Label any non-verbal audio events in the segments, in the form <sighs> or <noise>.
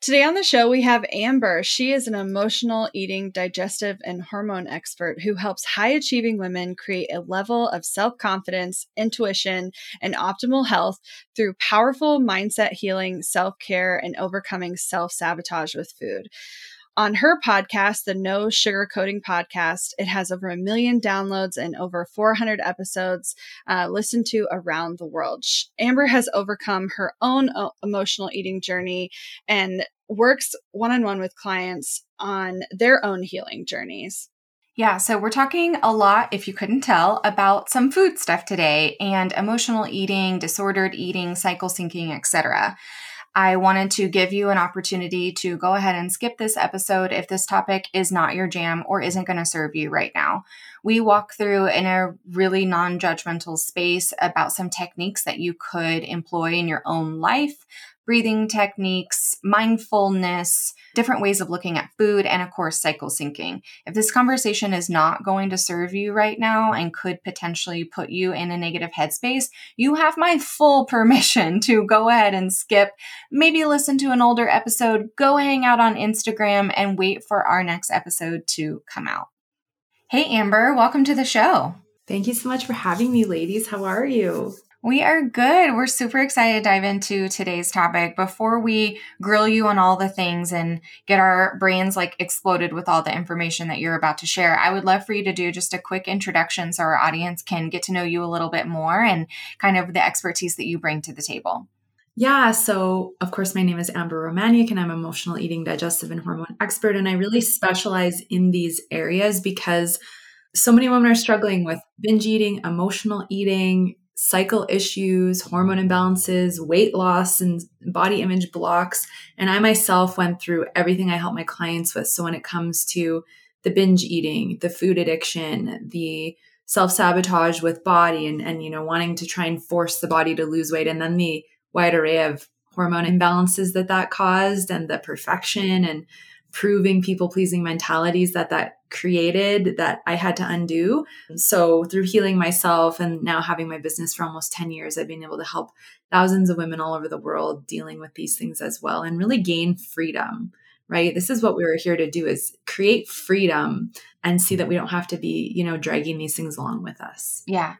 Today on the show, we have Amber. She is an emotional eating, digestive, and hormone expert who helps high achieving women create a level of self confidence, intuition, and optimal health through powerful mindset healing, self care, and overcoming self sabotage with food on her podcast, the No Sugarcoating Podcast. It has over a million downloads and over 400 episodes uh, listened to around the world. Amber has overcome her own uh, emotional eating journey and works one on one with clients on their own healing journeys. Yeah, so we're talking a lot, if you couldn't tell, about some food stuff today and emotional eating, disordered eating, cycle syncing, etc. I wanted to give you an opportunity to go ahead and skip this episode if this topic is not your jam or isn't going to serve you right now. We walk through in a really non judgmental space about some techniques that you could employ in your own life breathing techniques, mindfulness, different ways of looking at food, and of course, cycle syncing. If this conversation is not going to serve you right now and could potentially put you in a negative headspace, you have my full <laughs> permission to go ahead and skip, maybe listen to an older episode, go hang out on Instagram, and wait for our next episode to come out. Hey, Amber, welcome to the show. Thank you so much for having me, ladies. How are you? We are good. We're super excited to dive into today's topic. Before we grill you on all the things and get our brains like exploded with all the information that you're about to share, I would love for you to do just a quick introduction so our audience can get to know you a little bit more and kind of the expertise that you bring to the table. Yeah, so of course, my name is Amber Romaniuk, and I'm emotional eating, digestive, and hormone expert. And I really specialize in these areas because so many women are struggling with binge eating, emotional eating, cycle issues, hormone imbalances, weight loss, and body image blocks. And I myself went through everything I help my clients with. So when it comes to the binge eating, the food addiction, the self sabotage with body, and, and, you know, wanting to try and force the body to lose weight, and then the wide array of hormone imbalances that that caused, and the perfection and proving people pleasing mentalities that that created that I had to undo. So through healing myself and now having my business for almost 10 years, I've been able to help thousands of women all over the world dealing with these things as well and really gain freedom, right? This is what we were here to do is create freedom and see that we don't have to be, you know, dragging these things along with us. Yeah.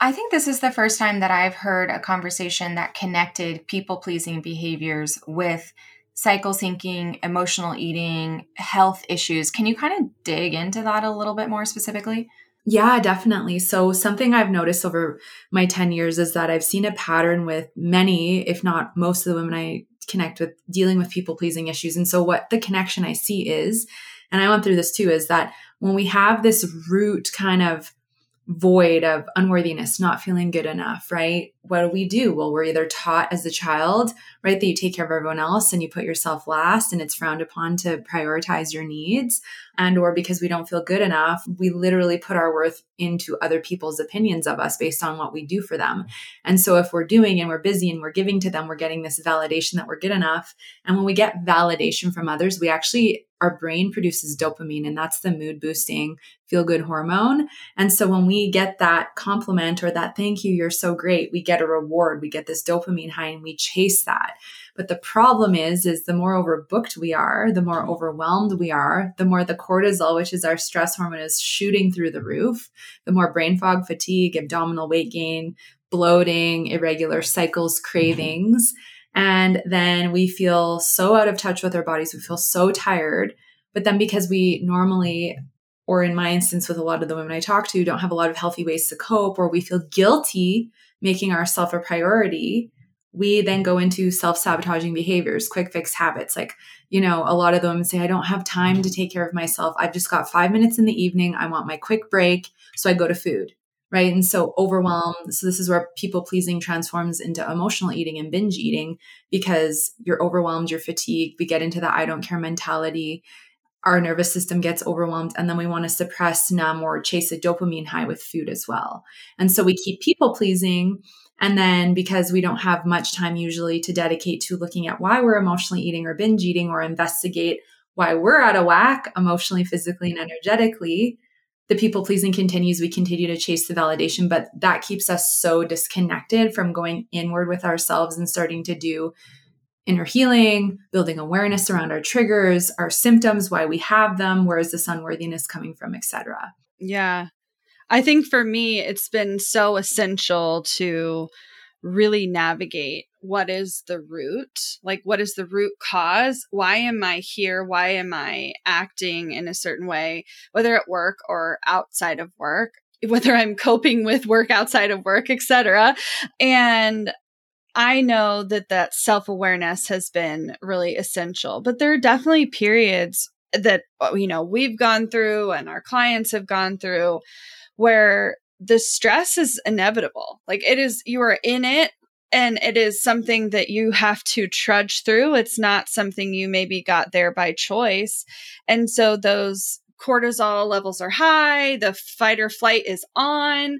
I think this is the first time that I've heard a conversation that connected people pleasing behaviors with cycle syncing, emotional eating, health issues. Can you kind of dig into that a little bit more specifically? Yeah, definitely. So, something I've noticed over my 10 years is that I've seen a pattern with many, if not most of the women I connect with, dealing with people pleasing issues. And so, what the connection I see is, and I went through this too, is that when we have this root kind of void of unworthiness, not feeling good enough, right? What do we do? Well, we're either taught as a child, right, that you take care of everyone else and you put yourself last and it's frowned upon to prioritize your needs. And or because we don't feel good enough, we literally put our worth into other people's opinions of us based on what we do for them. And so if we're doing and we're busy and we're giving to them, we're getting this validation that we're good enough. And when we get validation from others, we actually our brain produces dopamine and that's the mood boosting feel good hormone. And so when we get that compliment or that thank you, you're so great, we get a reward, we get this dopamine high and we chase that. But the problem is, is the more overbooked we are, the more mm-hmm. overwhelmed we are, the more the cortisol, which is our stress hormone, is shooting through the roof, the more brain fog, fatigue, abdominal weight gain, bloating, irregular cycles, mm-hmm. cravings. And then we feel so out of touch with our bodies. We feel so tired. But then because we normally, or in my instance with a lot of the women I talk to, don't have a lot of healthy ways to cope, or we feel guilty making ourselves a priority, we then go into self sabotaging behaviors, quick fix habits. Like, you know, a lot of the women say, I don't have time to take care of myself. I've just got five minutes in the evening. I want my quick break. So I go to food right? And so overwhelm. So this is where people pleasing transforms into emotional eating and binge eating because you're overwhelmed, you're fatigued. We get into the I don't care mentality. Our nervous system gets overwhelmed, and then we want to suppress, numb, or chase a dopamine high with food as well. And so we keep people pleasing. And then because we don't have much time usually to dedicate to looking at why we're emotionally eating or binge eating or investigate why we're out of whack emotionally, physically, and energetically, the people pleasing continues. We continue to chase the validation, but that keeps us so disconnected from going inward with ourselves and starting to do inner healing, building awareness around our triggers, our symptoms, why we have them, where is this unworthiness coming from, etc. Yeah. I think for me, it's been so essential to really navigate what is the root like what is the root cause? Why am i here? Why am i acting in a certain way whether at work or outside of work whether i'm coping with work outside of work etc and i know that that self-awareness has been really essential but there are definitely periods that you know we've gone through and our clients have gone through where the stress is inevitable. Like it is, you are in it and it is something that you have to trudge through. It's not something you maybe got there by choice. And so those cortisol levels are high, the fight or flight is on.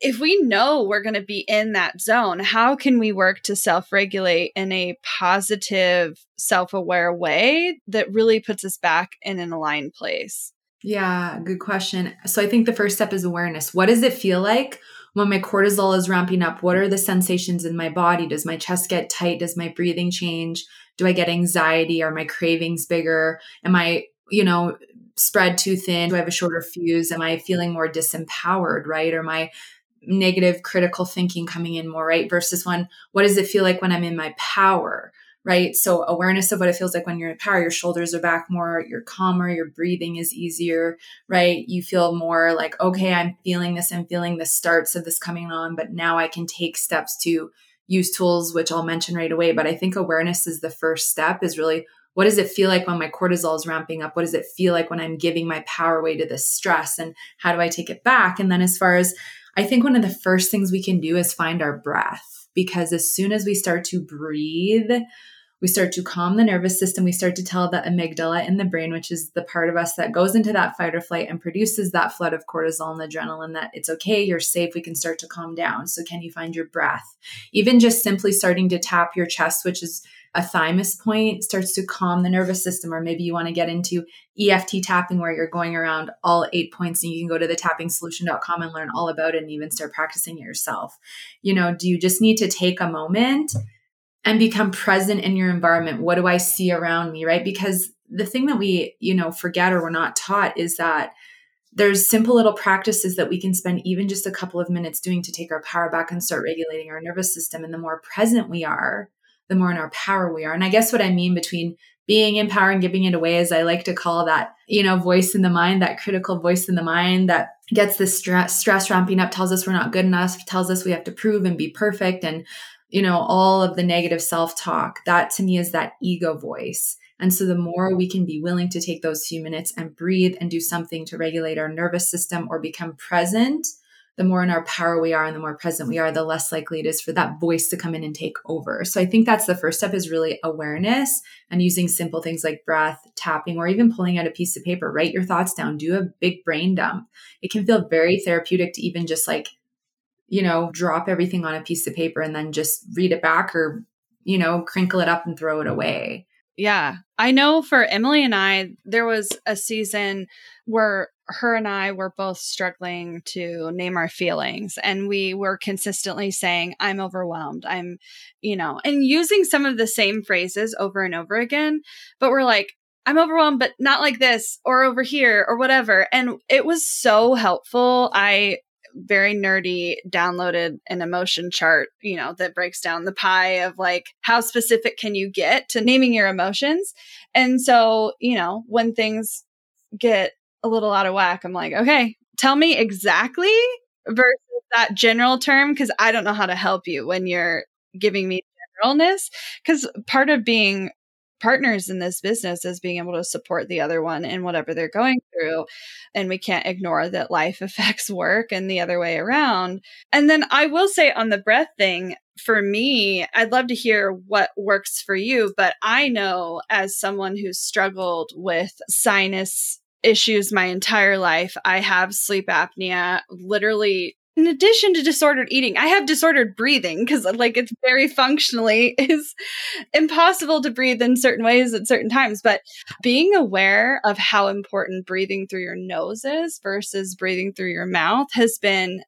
If we know we're going to be in that zone, how can we work to self regulate in a positive, self aware way that really puts us back in an aligned place? Yeah, good question. So I think the first step is awareness. What does it feel like when my cortisol is ramping up? What are the sensations in my body? Does my chest get tight? Does my breathing change? Do I get anxiety? Are my cravings bigger? Am I, you know, spread too thin? Do I have a shorter fuse? Am I feeling more disempowered, right? Or my negative critical thinking coming in more, right? Versus when, what does it feel like when I'm in my power? Right? So awareness of what it feels like when you're in power, your shoulders are back more, you're calmer, your breathing is easier, right? You feel more like, okay, I'm feeling this, I'm feeling the starts of this coming on, but now I can take steps to use tools, which I'll mention right away. But I think awareness is the first step is really what does it feel like when my cortisol is ramping up? What does it feel like when I'm giving my power away to this stress? And how do I take it back? And then as far as I think one of the first things we can do is find our breath because as soon as we start to breathe, we start to calm the nervous system. We start to tell the amygdala in the brain, which is the part of us that goes into that fight or flight and produces that flood of cortisol and adrenaline, that it's okay, you're safe, we can start to calm down. So, can you find your breath? Even just simply starting to tap your chest, which is a thymus point, starts to calm the nervous system. Or maybe you want to get into EFT tapping where you're going around all eight points and you can go to the tappingsolution.com and learn all about it and even start practicing it yourself. You know, do you just need to take a moment? And become present in your environment. What do I see around me, right? Because the thing that we, you know, forget or we're not taught is that there's simple little practices that we can spend even just a couple of minutes doing to take our power back and start regulating our nervous system. And the more present we are, the more in our power we are. And I guess what I mean between being in power and giving it away, as I like to call that, you know, voice in the mind, that critical voice in the mind that gets the stress, stress ramping up, tells us we're not good enough, tells us we have to prove and be perfect and you know, all of the negative self talk. That to me is that ego voice. And so the more we can be willing to take those few minutes and breathe and do something to regulate our nervous system or become present, the more in our power we are and the more present we are, the less likely it is for that voice to come in and take over. So I think that's the first step is really awareness and using simple things like breath, tapping, or even pulling out a piece of paper, write your thoughts down, do a big brain dump. It can feel very therapeutic to even just like you know, drop everything on a piece of paper and then just read it back or, you know, crinkle it up and throw it away. Yeah. I know for Emily and I, there was a season where her and I were both struggling to name our feelings. And we were consistently saying, I'm overwhelmed. I'm, you know, and using some of the same phrases over and over again. But we're like, I'm overwhelmed, but not like this or over here or whatever. And it was so helpful. I very nerdy downloaded an emotion chart, you know, that breaks down the pie of like how specific can you get to naming your emotions. And so, you know, when things get a little out of whack, I'm like, okay, tell me exactly versus that general term because I don't know how to help you when you're giving me generalness. Because part of being partners in this business is being able to support the other one in whatever they're going through. And we can't ignore that life <laughs> affects work and the other way around. And then I will say on the breath thing, for me, I'd love to hear what works for you, but I know as someone who's struggled with sinus issues my entire life, I have sleep apnea literally in addition to disordered eating, I have disordered breathing because like it's very functionally <laughs> is impossible to breathe in certain ways at certain times. But being aware of how important breathing through your nose is versus breathing through your mouth has been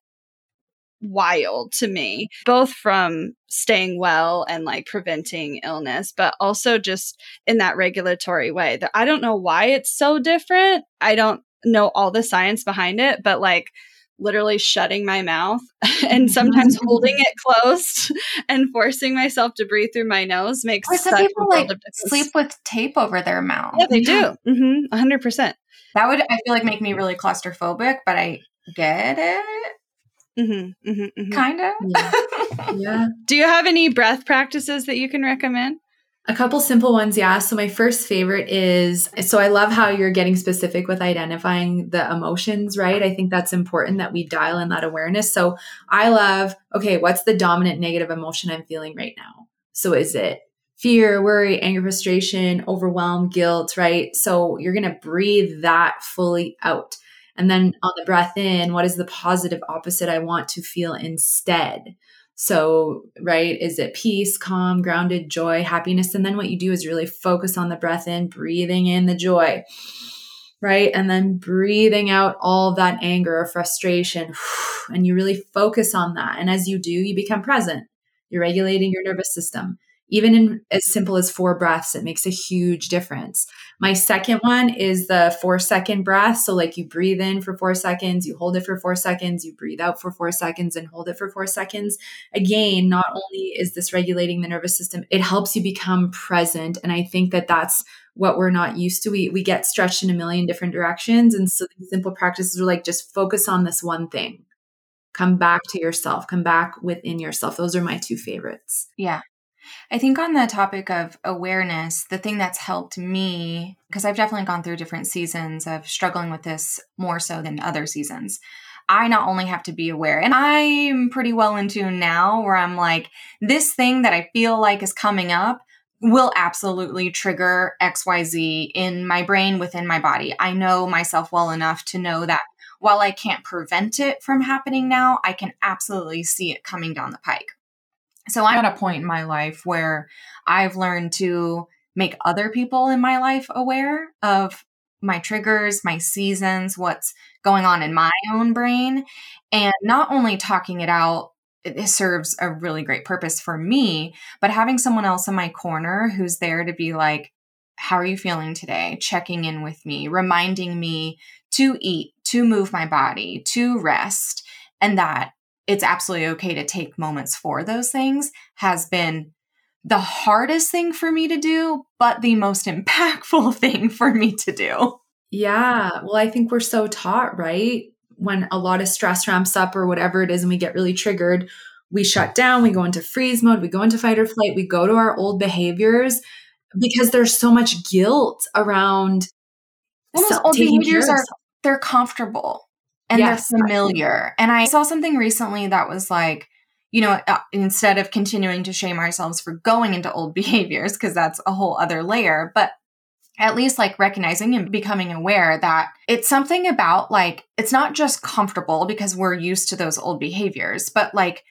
wild to me, both from staying well and like preventing illness, but also just in that regulatory way. That I don't know why it's so different. I don't know all the science behind it, but like literally shutting my mouth <laughs> and <laughs> sometimes holding it closed and forcing myself to breathe through my nose makes or some people like sleep with tape over their mouth. Yeah, they do. Mm-hmm, 100%. That would, I feel like, make me really claustrophobic, but I get it. Mm-hmm, mm-hmm, mm-hmm. kind of. Yeah. <laughs> yeah. Do you have any breath practices that you can recommend? A couple simple ones, yeah. So my first favorite is so I love how you're getting specific with identifying the emotions, right? I think that's important that we dial in that awareness. So I love, okay, what's the dominant negative emotion I'm feeling right now? So is it fear, worry, anger, frustration, overwhelm, guilt, right? So you're going to breathe that fully out. And then on the breath in, what is the positive opposite I want to feel instead? So, right, is it peace, calm, grounded, joy, happiness? And then what you do is really focus on the breath in, breathing in the joy, right? And then breathing out all that anger or frustration. <sighs> And you really focus on that. And as you do, you become present. You're regulating your nervous system even in as simple as four breaths, it makes a huge difference. My second one is the four second breath. So, like you breathe in for four seconds, you hold it for four seconds, you breathe out for four seconds, and hold it for four seconds. Again, not only is this regulating the nervous system, it helps you become present. And I think that that's what we're not used to. We, we get stretched in a million different directions. And so, simple practices are like just focus on this one thing. Come back to yourself, come back within yourself. Those are my two favorites. Yeah. I think on the topic of awareness, the thing that's helped me, because I've definitely gone through different seasons of struggling with this more so than other seasons. I not only have to be aware, and I'm pretty well in tune now where I'm like, this thing that I feel like is coming up will absolutely trigger XYZ in my brain, within my body. I know myself well enough to know that while I can't prevent it from happening now, I can absolutely see it coming down the pike. So I'm at a point in my life where I've learned to make other people in my life aware of my triggers, my seasons, what's going on in my own brain. And not only talking it out, it serves a really great purpose for me, but having someone else in my corner who's there to be like, how are you feeling today? Checking in with me, reminding me to eat, to move my body, to rest, and that it's absolutely okay to take moments for those things has been the hardest thing for me to do, but the most <laughs> impactful thing for me to do. Yeah. Well, I think we're so taught, right? When a lot of stress ramps up or whatever it is, and we get really triggered, we shut down, we go into freeze mode, we go into fight or flight, we go to our old behaviors because there's so much guilt around. Well, those old behaviors are they're comfortable and yes, they're familiar. And I saw something recently that was like, you know, uh, instead of continuing to shame ourselves for going into old <laughs> behaviors, because that's a whole other layer, but at least like recognizing and becoming aware that it's something about like, it's not just comfortable because we're used to those old behaviors, but like,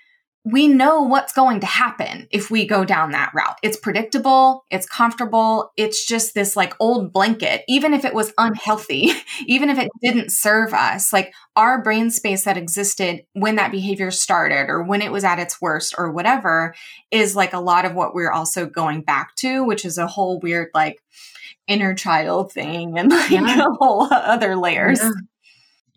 we know what's going to happen if we go down that route. It's predictable, it's comfortable, it's just this like old blanket, even if it was unhealthy, <laughs> even if it didn't serve us, like our brain space that existed when that behavior started or when it was at its worst or whatever is like a lot of what we're also going back to, which is a whole weird like inner child thing and like yeah. <laughs> a whole other layers. Yeah.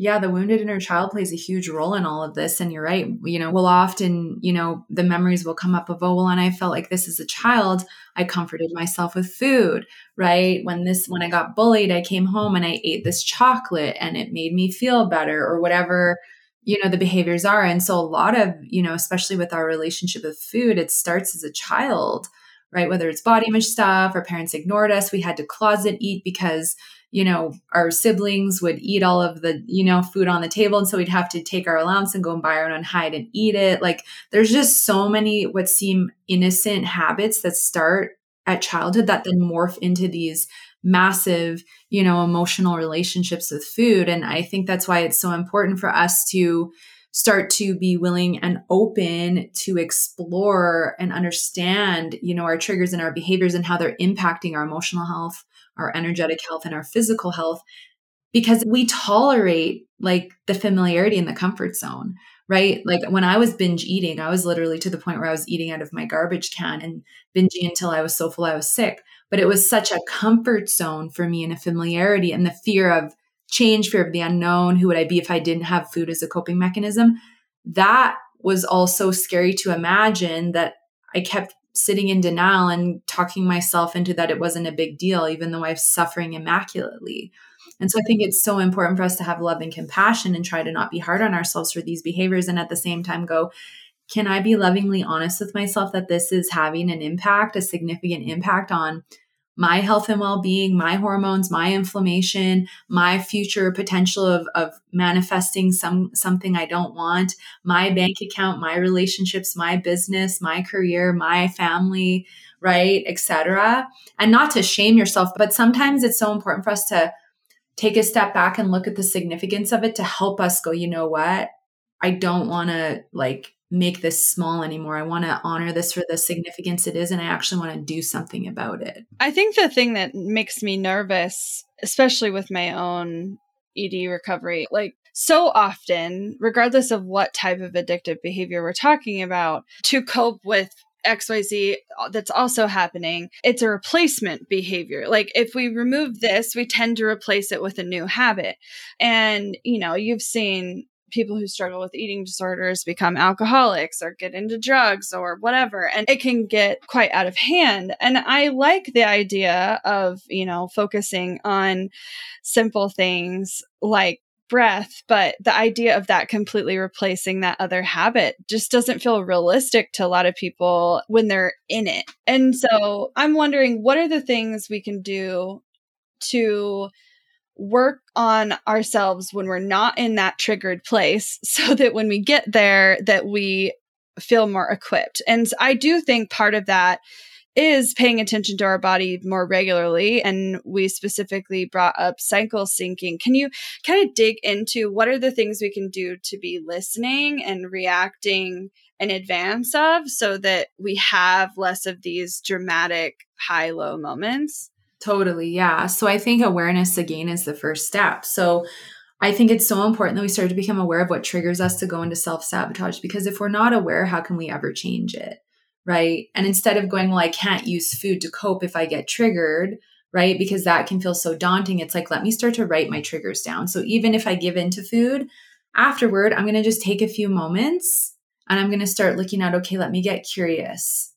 Yeah, the wounded inner child plays a huge role in all of this. And you're right. You know, we'll often, you know, the memories will come up of, oh, well, and I felt like this as a child. I comforted myself with food, right? When this, when I got bullied, I came home and I ate this chocolate and it made me feel better or whatever, you know, the behaviors are. And so a lot of, you know, especially with our relationship with food, it starts as a child, right? Whether it's body image stuff, our parents ignored us, we had to closet eat because, you know, our siblings would eat all of the, you know, food on the table. And so we'd have to take our allowance and go and buy our own hide and eat it. Like there's just so many what seem innocent habits that start at childhood that then morph into these massive, you know, emotional relationships with food. And I think that's why it's so important for us to start to be willing and open to explore and understand, you know, our triggers and our behaviors and how they're impacting our emotional health our energetic health and our physical health because we tolerate like the familiarity and the comfort zone right? Like when i was binge eating i was literally to the point where i was eating out of my garbage can and binging until i was so full i was sick but it was such a comfort zone for me and a familiarity and the fear of change fear of the unknown who would i be if i didn't have food as a coping mechanism that was also scary to imagine that i kept sitting in denial and talking myself into that it wasn't a big deal, even though I'm suffering immaculately. And so I think it's so important for us to have love and compassion and try to not be hard on ourselves for these behaviors. And at the same time, go, can I be lovingly honest with myself that this is having an impact, a significant impact on my health and well-being my hormones my inflammation my future potential of, of manifesting some something i don't want my bank account my relationships my business my career my family right etc and not to shame yourself but sometimes it's so important for us to take a step back and look at the significance of it to help us go you know what? I don't want to like make this small anymore. I want to honor this for the significance it is, and I actually want to do something about it. I think the thing that makes me nervous, especially with my own ED recovery, like so often, regardless of what type of addictive behavior we're talking about, to cope with XYZ uh, that's also happening, it's a replacement behavior. Like if we remove this, we tend to replace it with a new habit. And, you know, you've seen people who struggle with eating disorders become alcoholics or get into drugs or whatever and it can get quite out of hand. And i like the idea of you know focusing on simple things like breath but the idea of that completely replacing that other habit just doesn't feel realistic to a lot of people when they're in it. And so i'm wondering what are the things we can do to work on ourselves when we're not in that triggered place <laughs> so that when we get there that we feel more equipped. And i do think part of that is paying attention to our body more regularly and we specifically brought up cycle syncing. Can you kind of dig into what are the things we can do to be listening and reacting in advance of so that we have less of these dramatic high low moments Totally. Yeah. So I think awareness again is the first step. So I think it's so important that we start to become aware of what triggers us to go into self sabotage because if we're not aware, how can we ever change it? Right. And instead of going, well, I can't use food to cope if I get triggered, right? Because that can feel so daunting. It's like, let me start to write my triggers down. So even if I give into food, afterward, I'm going to just take a few moments and I'm going to start looking at, okay, let me get curious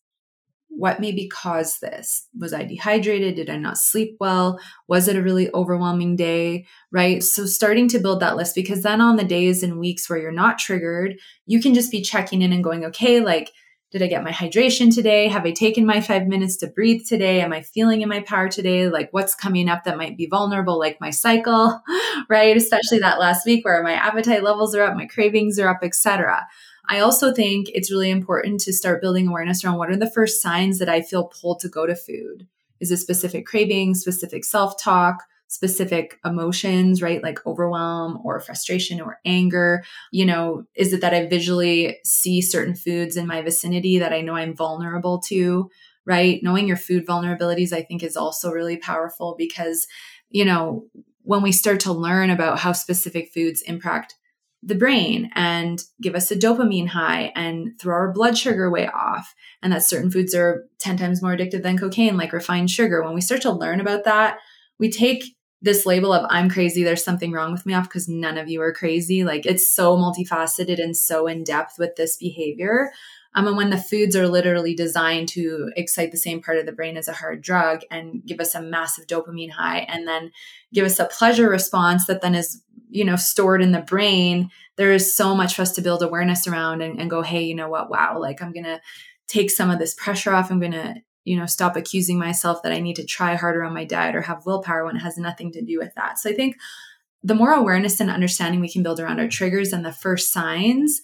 what maybe caused this? Was I dehydrated? Did I not sleep well? Was it a really overwhelming day? Right. So starting to build that list because then on the days and weeks where you're not triggered, you can just be checking in and going, okay, like, did I get my hydration today? Have I taken my five minutes to breathe today? Am I feeling in my power today? Like what's coming up that might be vulnerable, like my cycle, <laughs> right? Especially that last week where my appetite levels are up, my cravings are up, etc. I also think it's really important to start building awareness around what are the first signs that I feel pulled to go to food. Is it specific craving, specific self talk, specific emotions, right? Like overwhelm or frustration or anger. You know, is it that I visually see certain foods in my vicinity that I know I'm vulnerable to, right? Knowing your food vulnerabilities, I think, is also really powerful because, you know, when we start to learn about how specific foods impact the brain and give us a dopamine high and throw our blood sugar way off. And that certain foods are 10 times more addictive than cocaine, like refined sugar. When we start to learn about that, we take this label of I'm crazy, there's something wrong with me off because none of you are crazy. Like it's so multifaceted and so in depth with this behavior. Um, and when the foods are literally designed to excite the same part of the brain as a hard drug and give us a massive dopamine high and then give us a pleasure response that then is, you know, stored in the brain, there is so much for us to build awareness around and, and go, hey, you know what? Wow, like I'm going to take some of this pressure off. I'm going to, you know, stop accusing myself that I need to try harder on my diet or have willpower when it has nothing to do with that. So I think the more awareness and understanding we can build around our triggers and the first signs,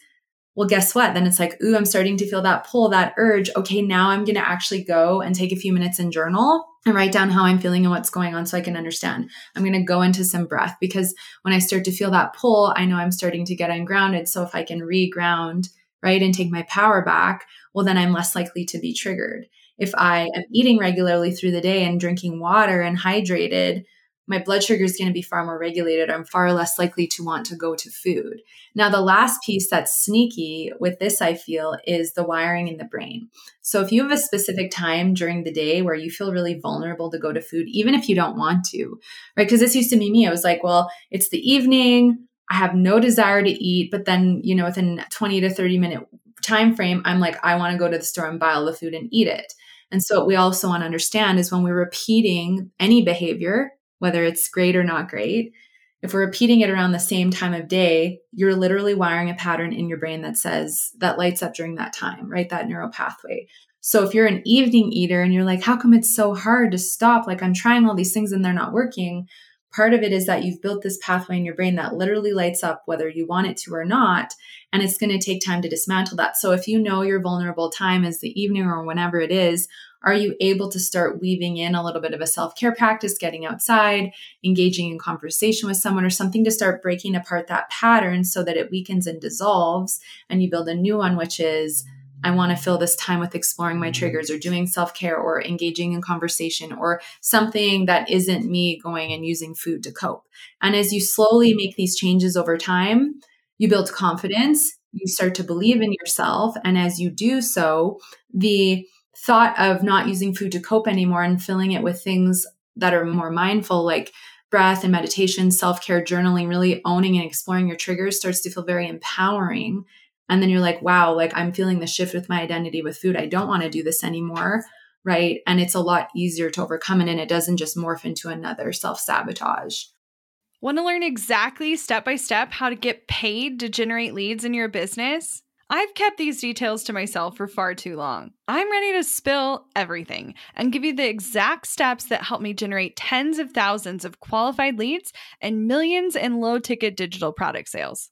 well, guess what? Then it's like, ooh, I'm starting to feel that pull, that urge. Okay, now I'm going to actually go and take a few minutes and journal and write down how I'm feeling and what's going on so I can understand. I'm going to go into some breath because when I start to feel that pull, I know I'm starting to get ungrounded. So if I can reground, right, and take my power back, well, then I'm less likely to be triggered. If I am eating regularly through the day and drinking water and hydrated, my blood sugar is going to be far more regulated. I'm far less likely to want to go to food. Now, the last piece that's sneaky with this, I feel, is the wiring in the brain. So, if you have a specific time during the day where you feel really vulnerable to go to food, even if you don't want to, right? Because this used to be me. I was like, well, it's the evening. I have no desire to eat, but then, you know, within 20 to 30 minute time frame, I'm like, I want to go to the store and buy all the food and eat it. And so, what we also want to understand is when we're repeating any behavior, whether it's great or not great, if we're repeating it around the same time of day, you're literally wiring a pattern in your brain that says that lights up during that time, right? That neural pathway. So if you're an evening eater and you're like, how come it's so hard to stop? Like I'm trying all these things and they're not working. Part of it is that you've built this pathway in your brain that literally lights up whether you want it to or not. And it's going to take time to dismantle that. So if you know your vulnerable time is the evening or whenever it is, are you able to start weaving in a little bit of a self care practice, getting outside, engaging in conversation with someone, or something to start breaking apart that pattern so that it weakens and dissolves? And you build a new one, which is, I want to fill this time with exploring my triggers or doing self care or engaging in conversation or something that isn't me going and using food to cope. And as you slowly make these changes over time, you build confidence, you start to believe in yourself. And as you do so, the thought of not using food to cope anymore and filling it with things that are more mindful, like breath and meditation, self care, journaling, really owning and exploring your triggers starts to feel very empowering. And then you're like, wow, like I'm feeling the shift with my identity with food. I don't want to do this anymore. Right. And it's a lot easier to overcome it and it doesn't just morph into another self sabotage. Want to learn exactly step by step how to get paid to generate leads in your business? I've kept these details to myself for far too long. I'm ready to spill everything and give you the exact steps that help me generate tens of thousands of qualified leads and millions in low ticket digital product sales.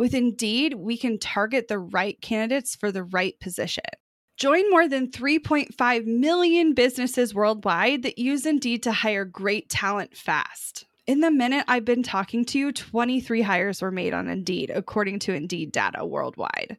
With Indeed, we can target the right candidates for the right position. Join more than 3.5 million businesses worldwide that use Indeed to hire great talent fast. In the minute I've been talking to you, 23 hires were made on Indeed, according to Indeed data worldwide.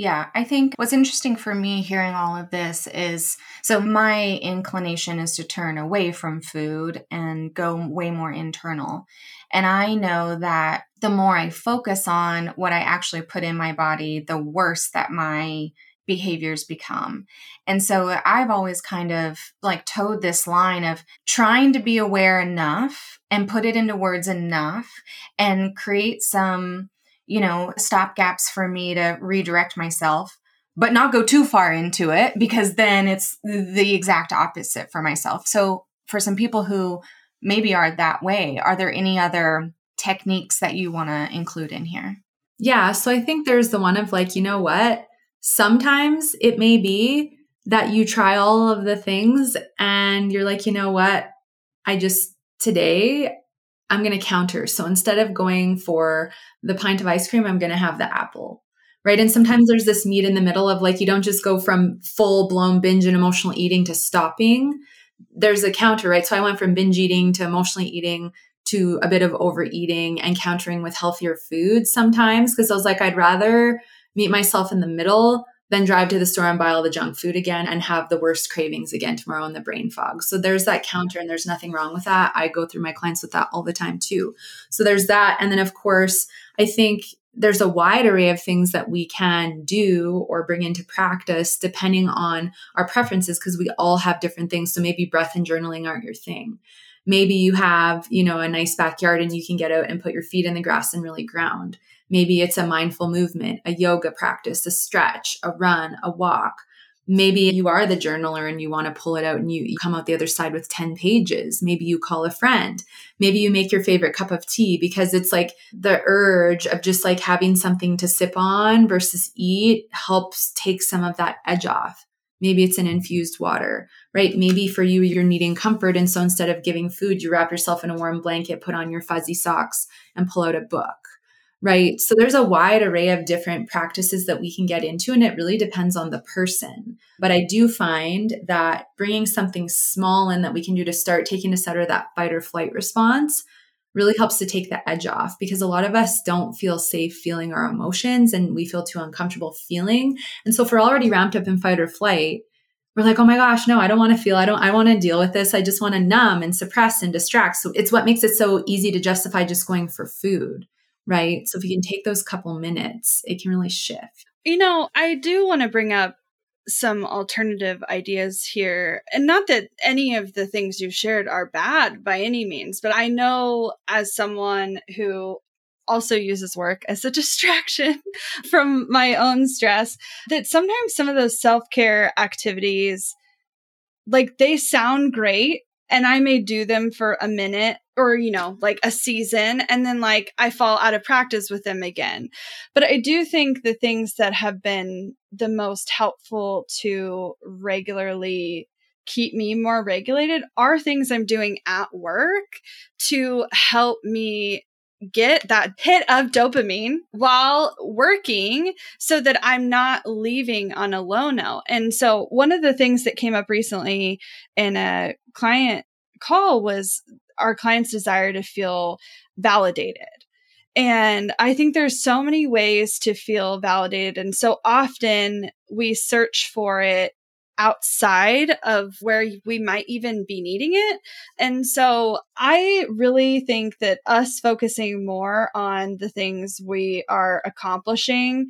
Yeah, I think what's interesting for me hearing all of this is so my inclination is to turn away from food and go way more internal. And I know that the more I focus on what I actually put in my body, the worse that my behaviors become. And so I've always kind of like toed this line of trying to be aware enough and put it into words enough and create some you know, stop gaps for me to redirect myself, but not go too far into it because then it's the exact opposite for myself. So, for some people who maybe are that way, are there any other techniques that you want to include in here? Yeah. So, I think there's the one of like, you know what? Sometimes it may be that you try all of the things and you're like, you know what? I just today I'm going to counter. So instead of going for the pint of ice cream, I'm going to have the apple. Right. And sometimes there's this meet in the middle of like, you don't just go from full blown binge and emotional eating to stopping. There's a counter, right? So I went from binge eating to emotionally eating to a bit of overeating and countering with healthier foods sometimes because I was like, I'd rather meet myself in the middle then drive to the store and buy all the junk food again and have the worst cravings again tomorrow in the brain fog. So there's that counter and there's nothing wrong with that. I go through my clients with that all the time too. So there's that. And then of course, I think there's a wide array of things that we can do or bring into practice depending on our preferences because we all have different things. So maybe breath and journaling aren't your thing. Maybe you have, you know, a nice backyard and you can get out and put your feet in the grass and really ground Maybe it's a mindful movement, a yoga practice, a stretch, a run, a walk. Maybe you are the journaler and you want to pull it out and you, you, come out the other side with 10 pages. Maybe you call a friend. Maybe you make your favorite cup of tea because it's like the urge of just like having something to sip on versus eat helps take some of that edge off. Maybe it's an infused water, right? Maybe for you, you're needing comfort. And so instead of giving food, you wrap yourself in a warm blanket, put on your fuzzy socks, and pull out a book right? So there's a wide array of different practices that we can get into, and it really depends on the person. But I do find that bringing something small in that we can do to start taking us out of that fight or flight response really helps to take the edge off because a lot of us don't feel safe feeling our emotions and we feel too uncomfortable feeling. And so if we're already ramped up in fight or flight, we're like, oh my gosh, no, I don't want to feel, I don't, I want to deal with this. I just want to numb and suppress and distract. So it's what makes it so easy to justify just going for food right? So if you can take those couple minutes, it can really shift. You know, I do want to bring up some alternative ideas here. And not that any of the things you've shared are bad by any means, but I know as someone who also uses work as a distraction <laughs> from my own stress that sometimes some of those self-care activities like they sound great and I may do them for a minute or, you know, like a season and then like I fall out of practice with them again. But I do think the things that have been the most helpful to regularly keep me more regulated are things I'm doing at work to help me get that hit of dopamine while working so that I'm not leaving on a low note. And so one of the things that came up recently in a client call was our clients desire to feel validated. And I think there's so many ways to feel validated. And so often we search for it outside of where we might even be needing it. And so I really think that us focusing more on the things we are accomplishing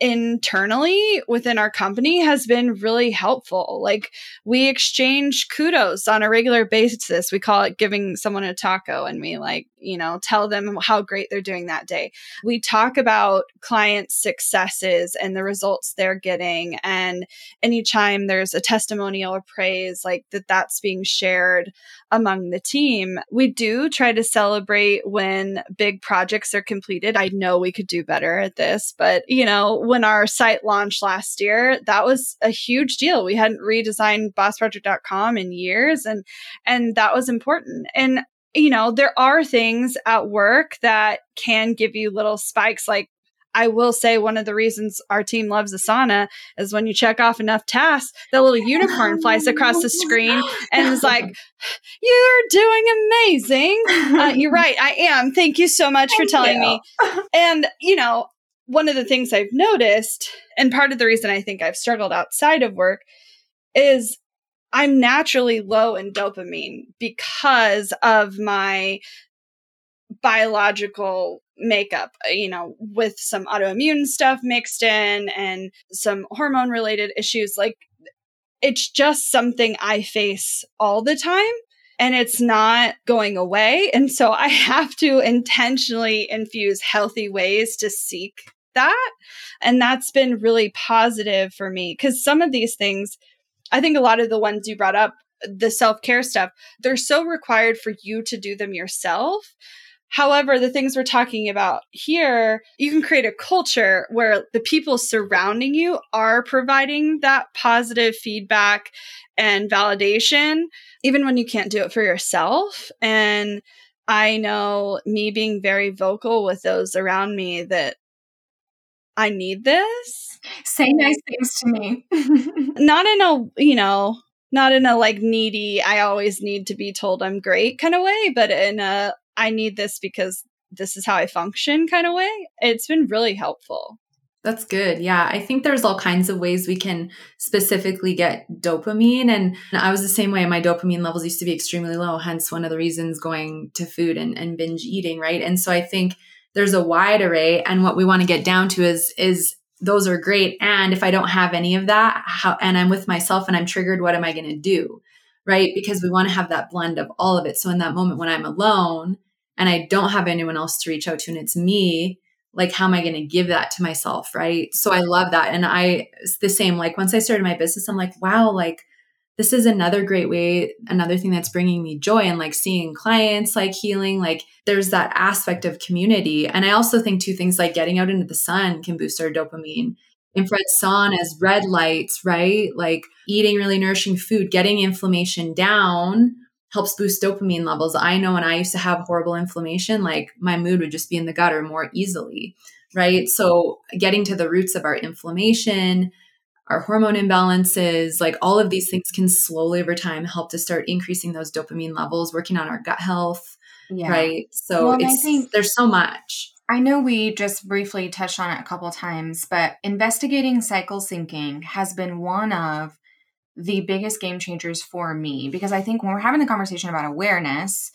internally within our company has been really helpful. Like we exchange kudos on a regular basis. We call it giving someone a taco and we like, you know, tell them how great they're doing that day. We talk about client successes and the results they're getting. And anytime there's a testimonial or praise, like that, that's being shared among the team. We do try to celebrate when big projects are completed. I know we could do better at this, but you know, when our site launched last year, that was a huge deal. We hadn't redesigned bossproject.com in years and and that was important. And you know, there are things at work that can give you little spikes like I will say one of the reasons our team loves Asana is when you check off enough tasks, the little unicorn flies across the screen and is like, <laughs> "You're doing amazing." Uh, you're <laughs> right, I am. Thank you so much for telling me. And you know, one of the things I've noticed, and part of the reason I think I've struggled outside of work, is I'm naturally low in dopamine because of my biological makeup, uh, you know, with some autoimmune stuff mixed in and some hormone related issues. Like, it's just something I face all the time and it's not going away. And so I <laughs> have to intentionally infuse healthy ways to seek that. And that's been really positive for me because some of these things, I think a lot of the ones you brought up, the self care stuff, they're so required for you to do them yourself. However, the things we're talking about here, you can create a culture where the people surrounding you are providing that positive feedback and validation, even when you can't do it for yourself. And I know me being very vocal with those around me that I need this. Say nice things to me. <laughs> not in a, you know, not in a like needy, I always need to be told I'm great kind of way, but in a, I need this because this is how I function kind of way. It's been really helpful. That's good. Yeah. I think there's all kinds of ways we can specifically get dopamine. And I was the same way. My dopamine levels used to be extremely low, hence one of the reasons going to food and, and binge eating. Right. And so I think there's a wide array and what we want to get down to is is those are great and if i don't have any of that how and i'm with myself and i'm triggered what am i going to do? Right? Because we want to have that blend of all of it. So in that moment when i'm alone and i don't have anyone else to reach out to and it's me like how am i going to give that to myself? Right? So i love that and i it's the same. Like once i started my business i'm like wow like this is another great way another thing that's bringing me joy and like seeing clients like healing like there's that aspect of community. And i also think two things like getting out into the sun can boost our dopamine. Infrared saunas red lights right? Like eating really nourishing food getting inflammation down helps boost dopamine levels. I know when i used to have horrible inflammation like my mood would just be in the gutter more easily right? So getting to the roots of our inflammation our hormone imbalances, like all of these things can slowly over time help to start increasing those dopamine levels, working on our gut health. Yeah. Right. So well, it's, think, there's so much. I know we just briefly touched on it a couple times, but investigating cycle syncing has been one of the biggest game changers for me because I think when we're having the conversation about awareness,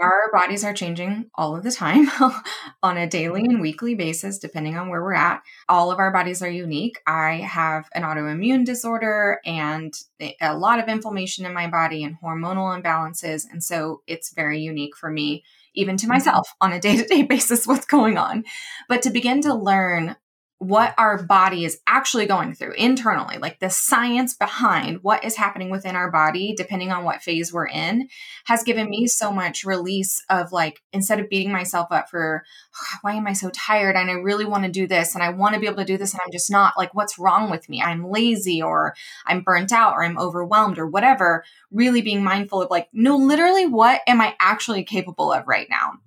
our bodies are changing all of the time <laughs> on a daily and weekly basis, depending on where we're at. All of our bodies are unique. I have an autoimmune disorder and a lot of inflammation in my body and hormonal imbalances. And so it's very unique for me, even to mm-hmm. myself on a day to day basis, what's going on. But to begin to learn what our body is actually going through internally, like the science behind what is happening within our body, depending on what phase we're in, has given me so much release of like, instead of beating myself up for, oh, why am I so tired? And I really want to do this and I want to be able to do this and I'm just not, like, what's wrong with me? I'm lazy or I'm burnt out or I'm overwhelmed or whatever. Really being mindful of like, no, literally, what am I actually capable of right now?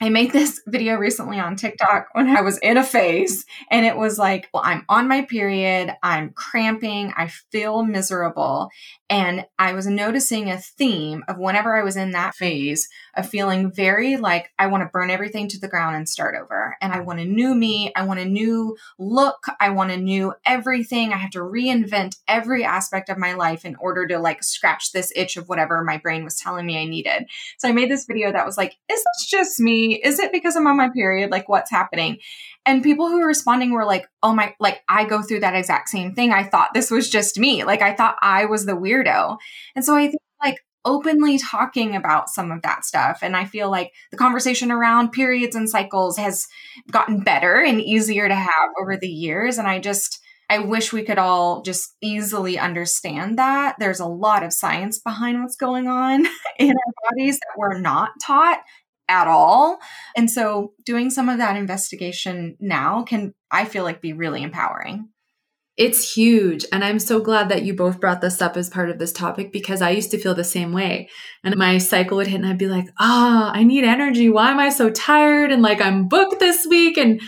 I made this <laughs> video recently on TikTok when I was in a phase and it was like, well, I'm on my period, I'm cramping, I feel miserable. And I was noticing a theme of whenever I was in that phase of feeling very like I want to burn everything to the ground and start over. And I want a new me, I want a new look, I want a new everything. I have to reinvent every aspect of my life in order to like scratch this itch of whatever my brain was telling me I needed. So I made this video that was like, is this just me? Is it because I'm on my period? Like, what's happening? And people who were responding were like, oh my, like, I go through that exact same thing. I thought this was just me. Like, I thought I was the weirdo. And so I think, like, openly talking about some of that stuff. And I feel like the conversation around periods and cycles has gotten better and easier to have over the years. And I just, I wish we could all just easily understand that. There's a lot of science behind what's going on <laughs> in our bodies that we're not taught at all. And so doing some of that investigation now can, I feel like, be really empowering. It's huge. And I'm so glad that you both brought this up as part of this topic because I used to feel the same way. And my cycle would hit and I'd be like, ah, oh, I need energy. Why am I so tired? And like, I'm booked this week. And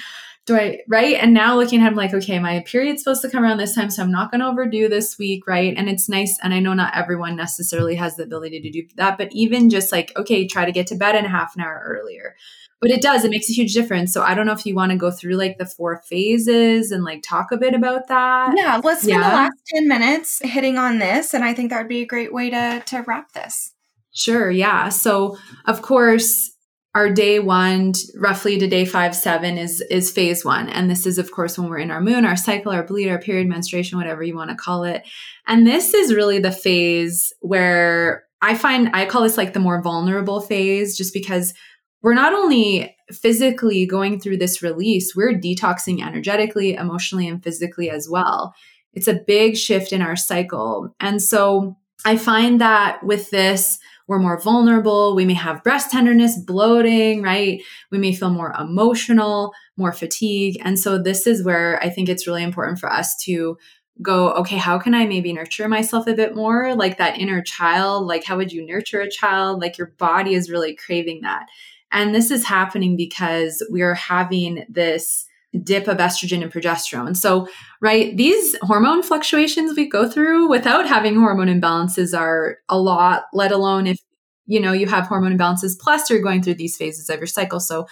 do I, right? And now looking at him like, okay, my period's supposed to come around this time, so I'm not going to overdo this week, right? And it's nice. And I know not everyone necessarily has the ability to do that, but even just like, okay, try to get to bed in half an hour earlier. But it does, it makes a huge difference. So I don't know if you want to go through like the four phases and like talk a bit about that. Yeah, let's spend yeah. the last 10 minutes hitting on this. And I think that would be a great way to, to wrap this. Sure. Yeah. So, of course, our day one roughly to day five seven is is phase one. And this is of course when we're in our moon our cycle our bleed our period menstruation whatever you want to call it. And this is really the phase where i find i call this like the more vulnerable phase just because we're not only physically going through this release we're detoxing energetically emotionally and physically as well. It's a big shift in our cycle. And so i find that with this we're more vulnerable. We may have breast tenderness, bloating, right? We may feel more emotional, more fatigue. And so this is where I think it's really important for us to go, okay, how can I maybe nurture myself a bit more? Like that inner child, like how would you nurture a child? Like your body is really craving that. And this is happening because we're having this dip of estrogen and progesterone. So, right, these hormone fluctuations we go through without having hormone imbalances are a lot, let alone if you know you have hormone imbalances plus you're going through these phases of your cycle. So,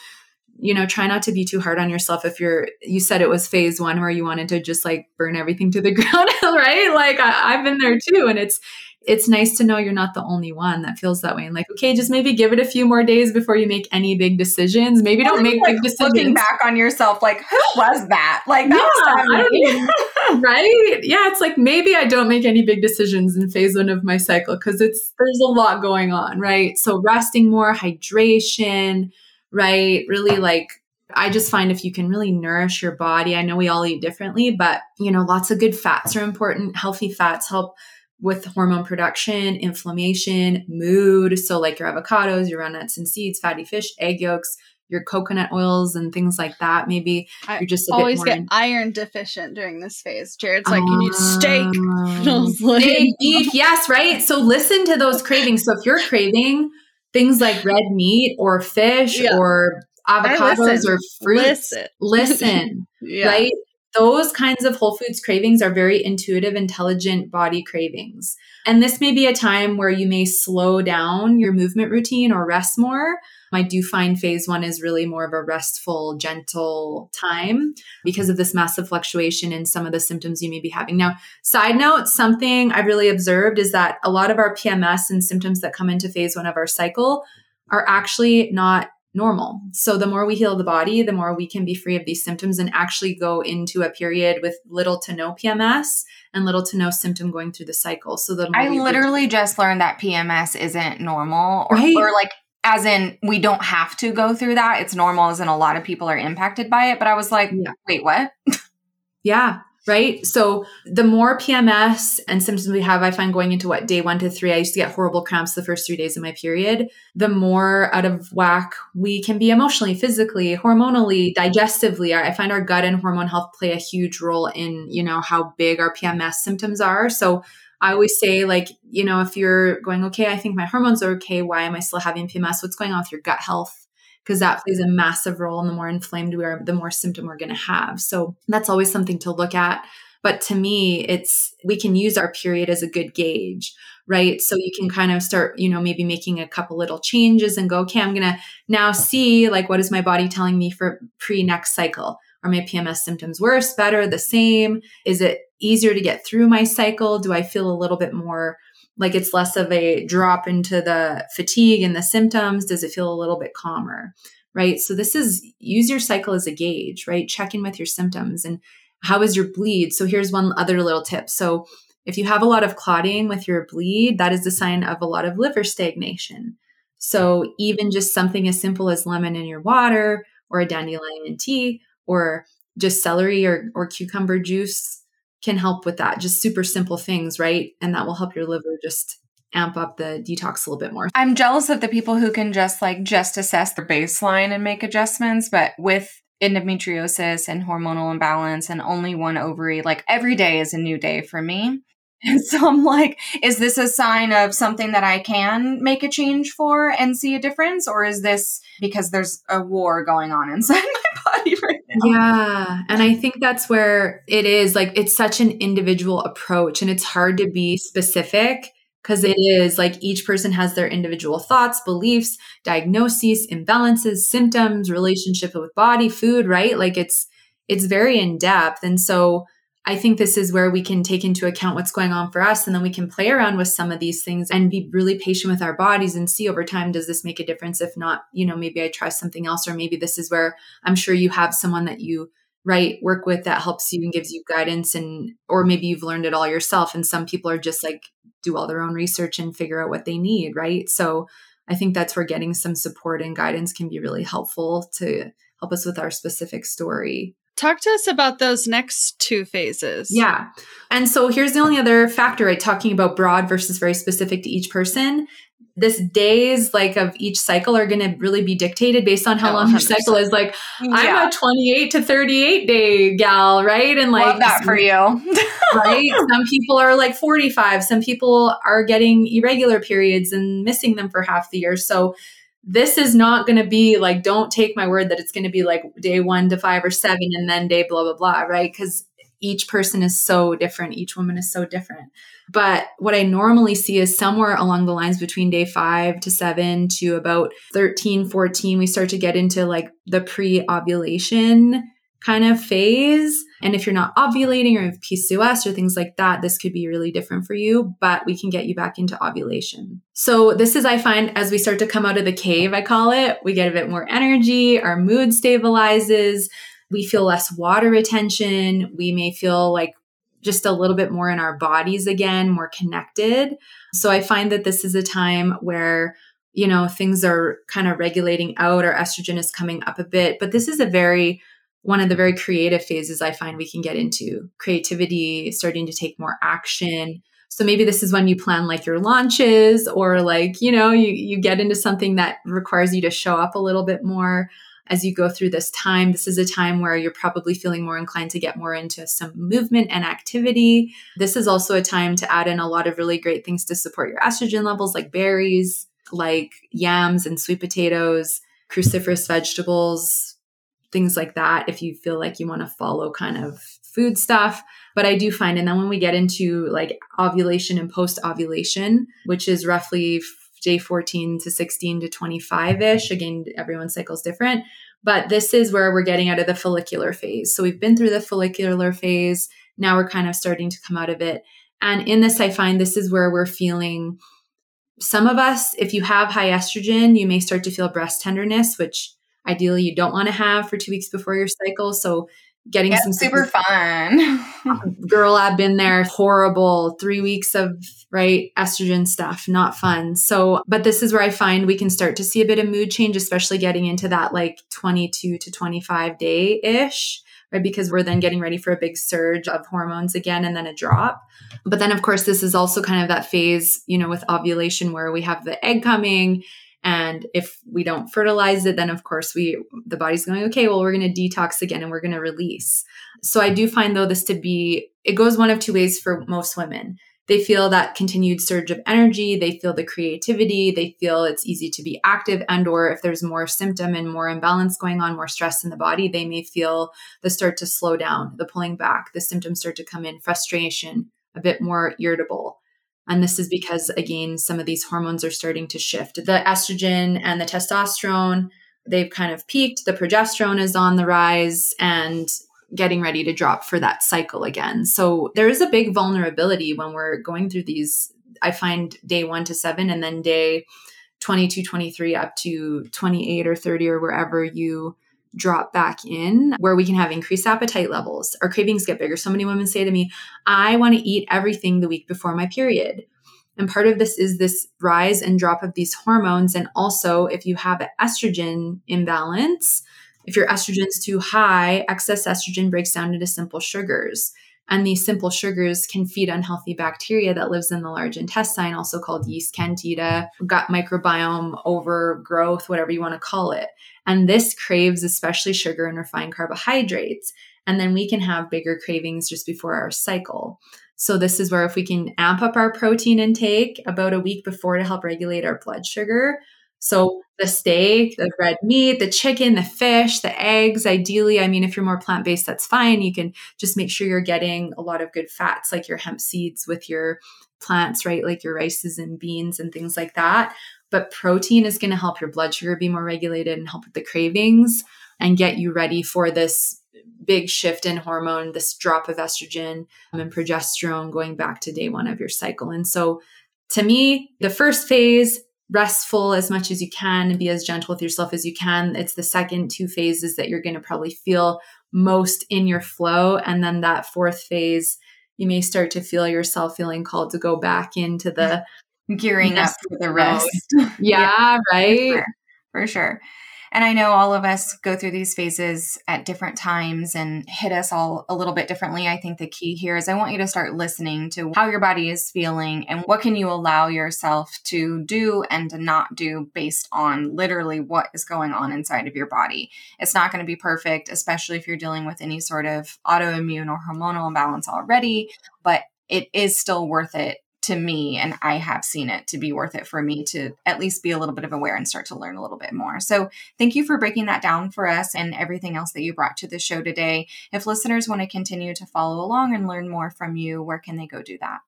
you know, try not to be too hard on yourself if you're you said it was phase 1 where you wanted to just like burn everything to the <laughs> ground, right? Like I, I've been there too and it's it's nice to know you're not the only one that feels that way. And like, okay, just maybe give it a few more days before you make any big decisions. Maybe don't make like big decisions. Looking back on yourself, like, who was that? Like, that yeah, was <laughs> right? Yeah, it's like maybe I don't make any big decisions in phase one of my cycle because it's there's a lot going on, right? So resting more, hydration, right? Really like I just find if you can really nourish your body, I know we all eat differently, but you know, lots of good fats are important. Healthy fats help with hormone production, inflammation, mood. So, like your avocados, your nuts and seeds, fatty fish, egg yolks, your coconut oils, and things like that. Maybe I you're just always get in- iron deficient during this phase. Jared's like, um, you need steak. <laughs> like, steak, beef, yes, right. So, listen to those cravings. So, if you're craving things like red meat or fish yeah. or avocados or fruits, listen, <laughs> listen yeah. right? Those kinds of whole foods cravings are very intuitive, intelligent body cravings. And this may be a time where you may slow down your movement routine or rest more. I do find phase one is really more of a restful, gentle time because of this massive fluctuation in some of the symptoms you may be having. Now, side note, something I've really observed is that a lot of our PMS and symptoms that come into phase one of our cycle are actually not normal. So the more we heal the body, the more we can be free of these symptoms and actually go into a period with little to no PMS and little to no symptom going through the cycle. So the I literally just learned that PMS isn't normal or, right? or like as in we don't have to go through that. It's normal as in a lot of people are impacted by it. But I was like, yeah. wait, what? <laughs> yeah right? So the more PMS and symptoms we have, I find going into what day one to three, I used to get horrible cramps the first three days of my period. The more out of whack we can be emotionally, physically, hormonally, digestively. I find our gut and hormone health play a huge role in, you know, how big our PMS symptoms are. So I always say, like, you know, if you're going, okay, I think my hormones are okay. Why am I still having PMS? What's going on with your gut health? Because that plays a massive role. And the more inflamed we are, the more symptom we're going to have. So that's always something to look at. But to me, it's we can use our period as a good gauge, right? So you can kind of start, you know, maybe making a couple little changes and go, okay, I'm going to now see like what is my body telling me for pre next cycle? Are my PMS symptoms worse, better, the same? Is it easier to get through my cycle? Do I feel a little bit more like it's less of a drop into the fatigue and the symptoms? Does it feel a little bit calmer? Right. So this is use your cycle as a gauge, right? Check in with your symptoms and how is your bleed? So here's one other little tip. So if you have a lot of clotting with your bleed, that is a sign of a lot of liver stagnation. So even just something as simple as lemon in your water or a dandelion tea or just celery or, or cucumber juice can help with that. Just super simple things, right? And that will help your liver just amp up the detox a little bit more. I'm jealous of the people who can just like just assess the baseline and make adjustments, but with endometriosis and hormonal imbalance and only one ovary, like every day is a new day for me. And so I'm like, is this a sign of something that I can make a change for and see a difference? Or is this because there's a war going on inside <laughs> my body right now? Yeah. And I think that's where it is like, it's such an individual approach and it's hard to be specific because it is like each person has their individual thoughts, beliefs, diagnoses, imbalances, symptoms, relationship with body, food, right? Like it's it's very in depth. And so I think this is where we can take into account what's going on for us and then we can play around with some of these things and be really patient with our bodies and see over time does this make a difference? If not, you know, maybe I try something else or maybe this is where I'm sure you have someone that you right work with that helps you and gives you guidance and or maybe you've learned it all yourself and some people are just like do all their own research and figure out what they need right? So i think that's where getting some support and guidance can be really helpful to help us with our specific story Talk to us about those next two phases. Yeah. And so here's the only other factor, right? Talking about broad versus very specific to each person this days like of each cycle are going to really be dictated based on how oh, long your cycle is like yeah. i'm a 28 to 38 day gal right and like Love that for you <laughs> right some people are like 45 some people are getting irregular periods and missing them for half the year so this is not going to be like don't take my word that it's going to be like day one to five or seven and then day blah blah blah right? Because each person is so different. Each woman is so different. But what I normally see is somewhere along the lines between day five to seven to about 13, 14, we start to get into like the pre ovulation kind of phase. And if you're not ovulating or have PCOS or things like that, this could be really different for you, but we can get you back into ovulation. So this is, I find, as we start to come out of the cave, I call it, we get a bit more energy, our mood stabilizes, we feel less water retention, we may feel like just a little bit more in our bodies again, more connected. So I find that this is a time where you know things are kind of regulating out our estrogen is coming up a bit but this is a very one of the very creative phases i find we can get into creativity starting to take more action so maybe this is when you plan like your launches or like you know you you get into something that requires you to show up a little bit more as you go through this time. This is a time where you're probably feeling more inclined to get more into some movement and activity. This is also a time to add in a lot of really great things to support your estrogen levels, like berries, like yams and sweet potatoes, cruciferous vegetables, things like that, if you feel like you want to follow kind of food stuff. But I do find, and then when we get into like ovulation and post ovulation, which is roughly day 14 to 16 to 25 ish. Again, everyone's cycle is different, but this is where we're getting out of the follicular phase. So we've been through the follicular phase. Now we're kind of starting to come out of it. And in this, I find this is where we're feeling some of us, if you have high estrogen, you may start to feel breast tenderness, which ideally you don't want to have for two weeks before your cycle. So getting yeah, some super fun. <laughs> <laughs> girl, I've been there. Horrible. Three weeks of right estrogen stuff, not fun. So, but this is where I find we can start to see a bit of mood change, especially getting into that like 22 to 25 day ish. Right, because we're then getting ready for a big surge of hormones again and then a drop. But then, of course, this is also kind of that phase, you know, with ovulation where we have the egg coming and if we don't fertilize it, then of course we the body's going, okay, well, we're going to detox again and we're going to release. So I do find though this to be it goes one of two ways for most women. they feel that continued surge of energy they feel the creativity they feel it's easy to be active and or if there's more symptom and more imbalance going on more stress in the body they may feel the start to slow down the pulling back the symptoms start to come in frustration a bit more irritable and this is because again some of these hormones are starting to shift the estrogen and the testosterone they've kind of peaked the progesterone is on the rise and getting ready to drop for that cycle again. So there is a big vulnerability when we're going through these. I find day one to seven and then day 22, 23 up to 28 or 30 or wherever you drop back in where we can have increased appetite levels. Our cravings get bigger. So many women say to me, I want to eat everything the week before my period. And part of this is this rise and drop of these hormones. And also, if you have an estrogen imbalance, if your estrogen's too high, excess estrogen breaks down into simple sugars. And these simple sugars can feed unhealthy bacteria that lives in the large intestine, also called yeast candida, gut microbiome overgrowth, whatever you want to call it. And this craves especially sugar and refined carbohydrates. And then we can have bigger cravings just before our cycle. So this is where if we can amp up our protein intake about a week before to help regulate our blood sugar, so the steak, the red meat, the chicken, the fish, the eggs, ideally, I mean, if you're more plant based, that's fine. You can just make sure you're getting a lot of good fats, like your hemp seeds with your plants, right? Like your rices and beans and things like that. But protein is going to help your blood sugar be more regulated and help with the cravings and get you ready for this big shift in hormone, this drop of estrogen and progesterone going back to day one of your cycle. And so to me, the first phase restful as much as you can and be as gentle with yourself as you can. It's the second two phases that you're going to probably feel most in your flow. And then that fourth phase, you may start to feel yourself feeling called to go back into the gearing up for the rest. <laughs> yeah, yeah, right. For sure. for sure. And I know all of us go through these phases at different times and hit us all a little bit differently. I think the key here is I want you to start listening to how your body is feeling and what can you allow yourself to do and to not do based on literally what is going on inside of your body. It's not going to be perfect, especially if you're dealing with any sort of autoimmune or hormonal imbalance already, but it is still worth it to me and i have seen it to be worth it for me to at least be a little bit of aware and start to learn a little bit more so thank you for breaking that down for us and everything else that you brought to the show today if listeners want to continue to follow along and learn more from you where can they go do that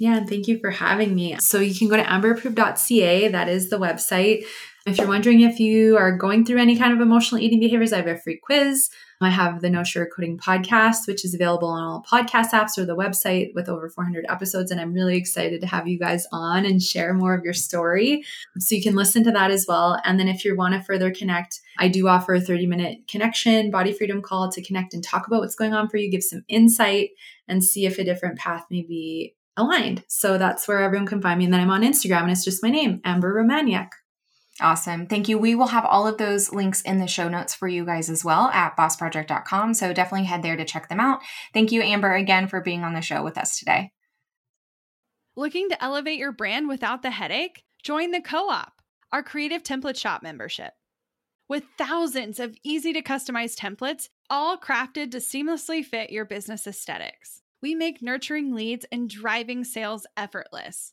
yeah, and thank you for having me. So you can go to amberapproved.ca. That is the website. If you're wondering if you are going through any kind of emotional eating behaviors, I have a free quiz. I have the No Sugarcoating podcast, which is available on all podcast apps or the website with over 400 episodes. And I'm really excited to have you guys on and share more of your story. So you can listen to that as well. And then if you want to further connect, I do offer a 30 minute connection, body freedom call to connect and talk about what's going on for you, give some insight, and see if a different path may be aligned. So that's where everyone can find me. And then I'm on Instagram and it's just my name, Amber Romaniuk. Awesome. Thank you. We will have all of those links in the show notes for you guys as well at bossproject.com. So definitely head there to check them out. Thank you, Amber, again for being on the show with us today. Looking to elevate your brand without the headache? Join the Co op, our creative template shop membership. With thousands of easy to customize templates, all crafted to seamlessly fit your business aesthetics, we make nurturing leads and driving sales effortless.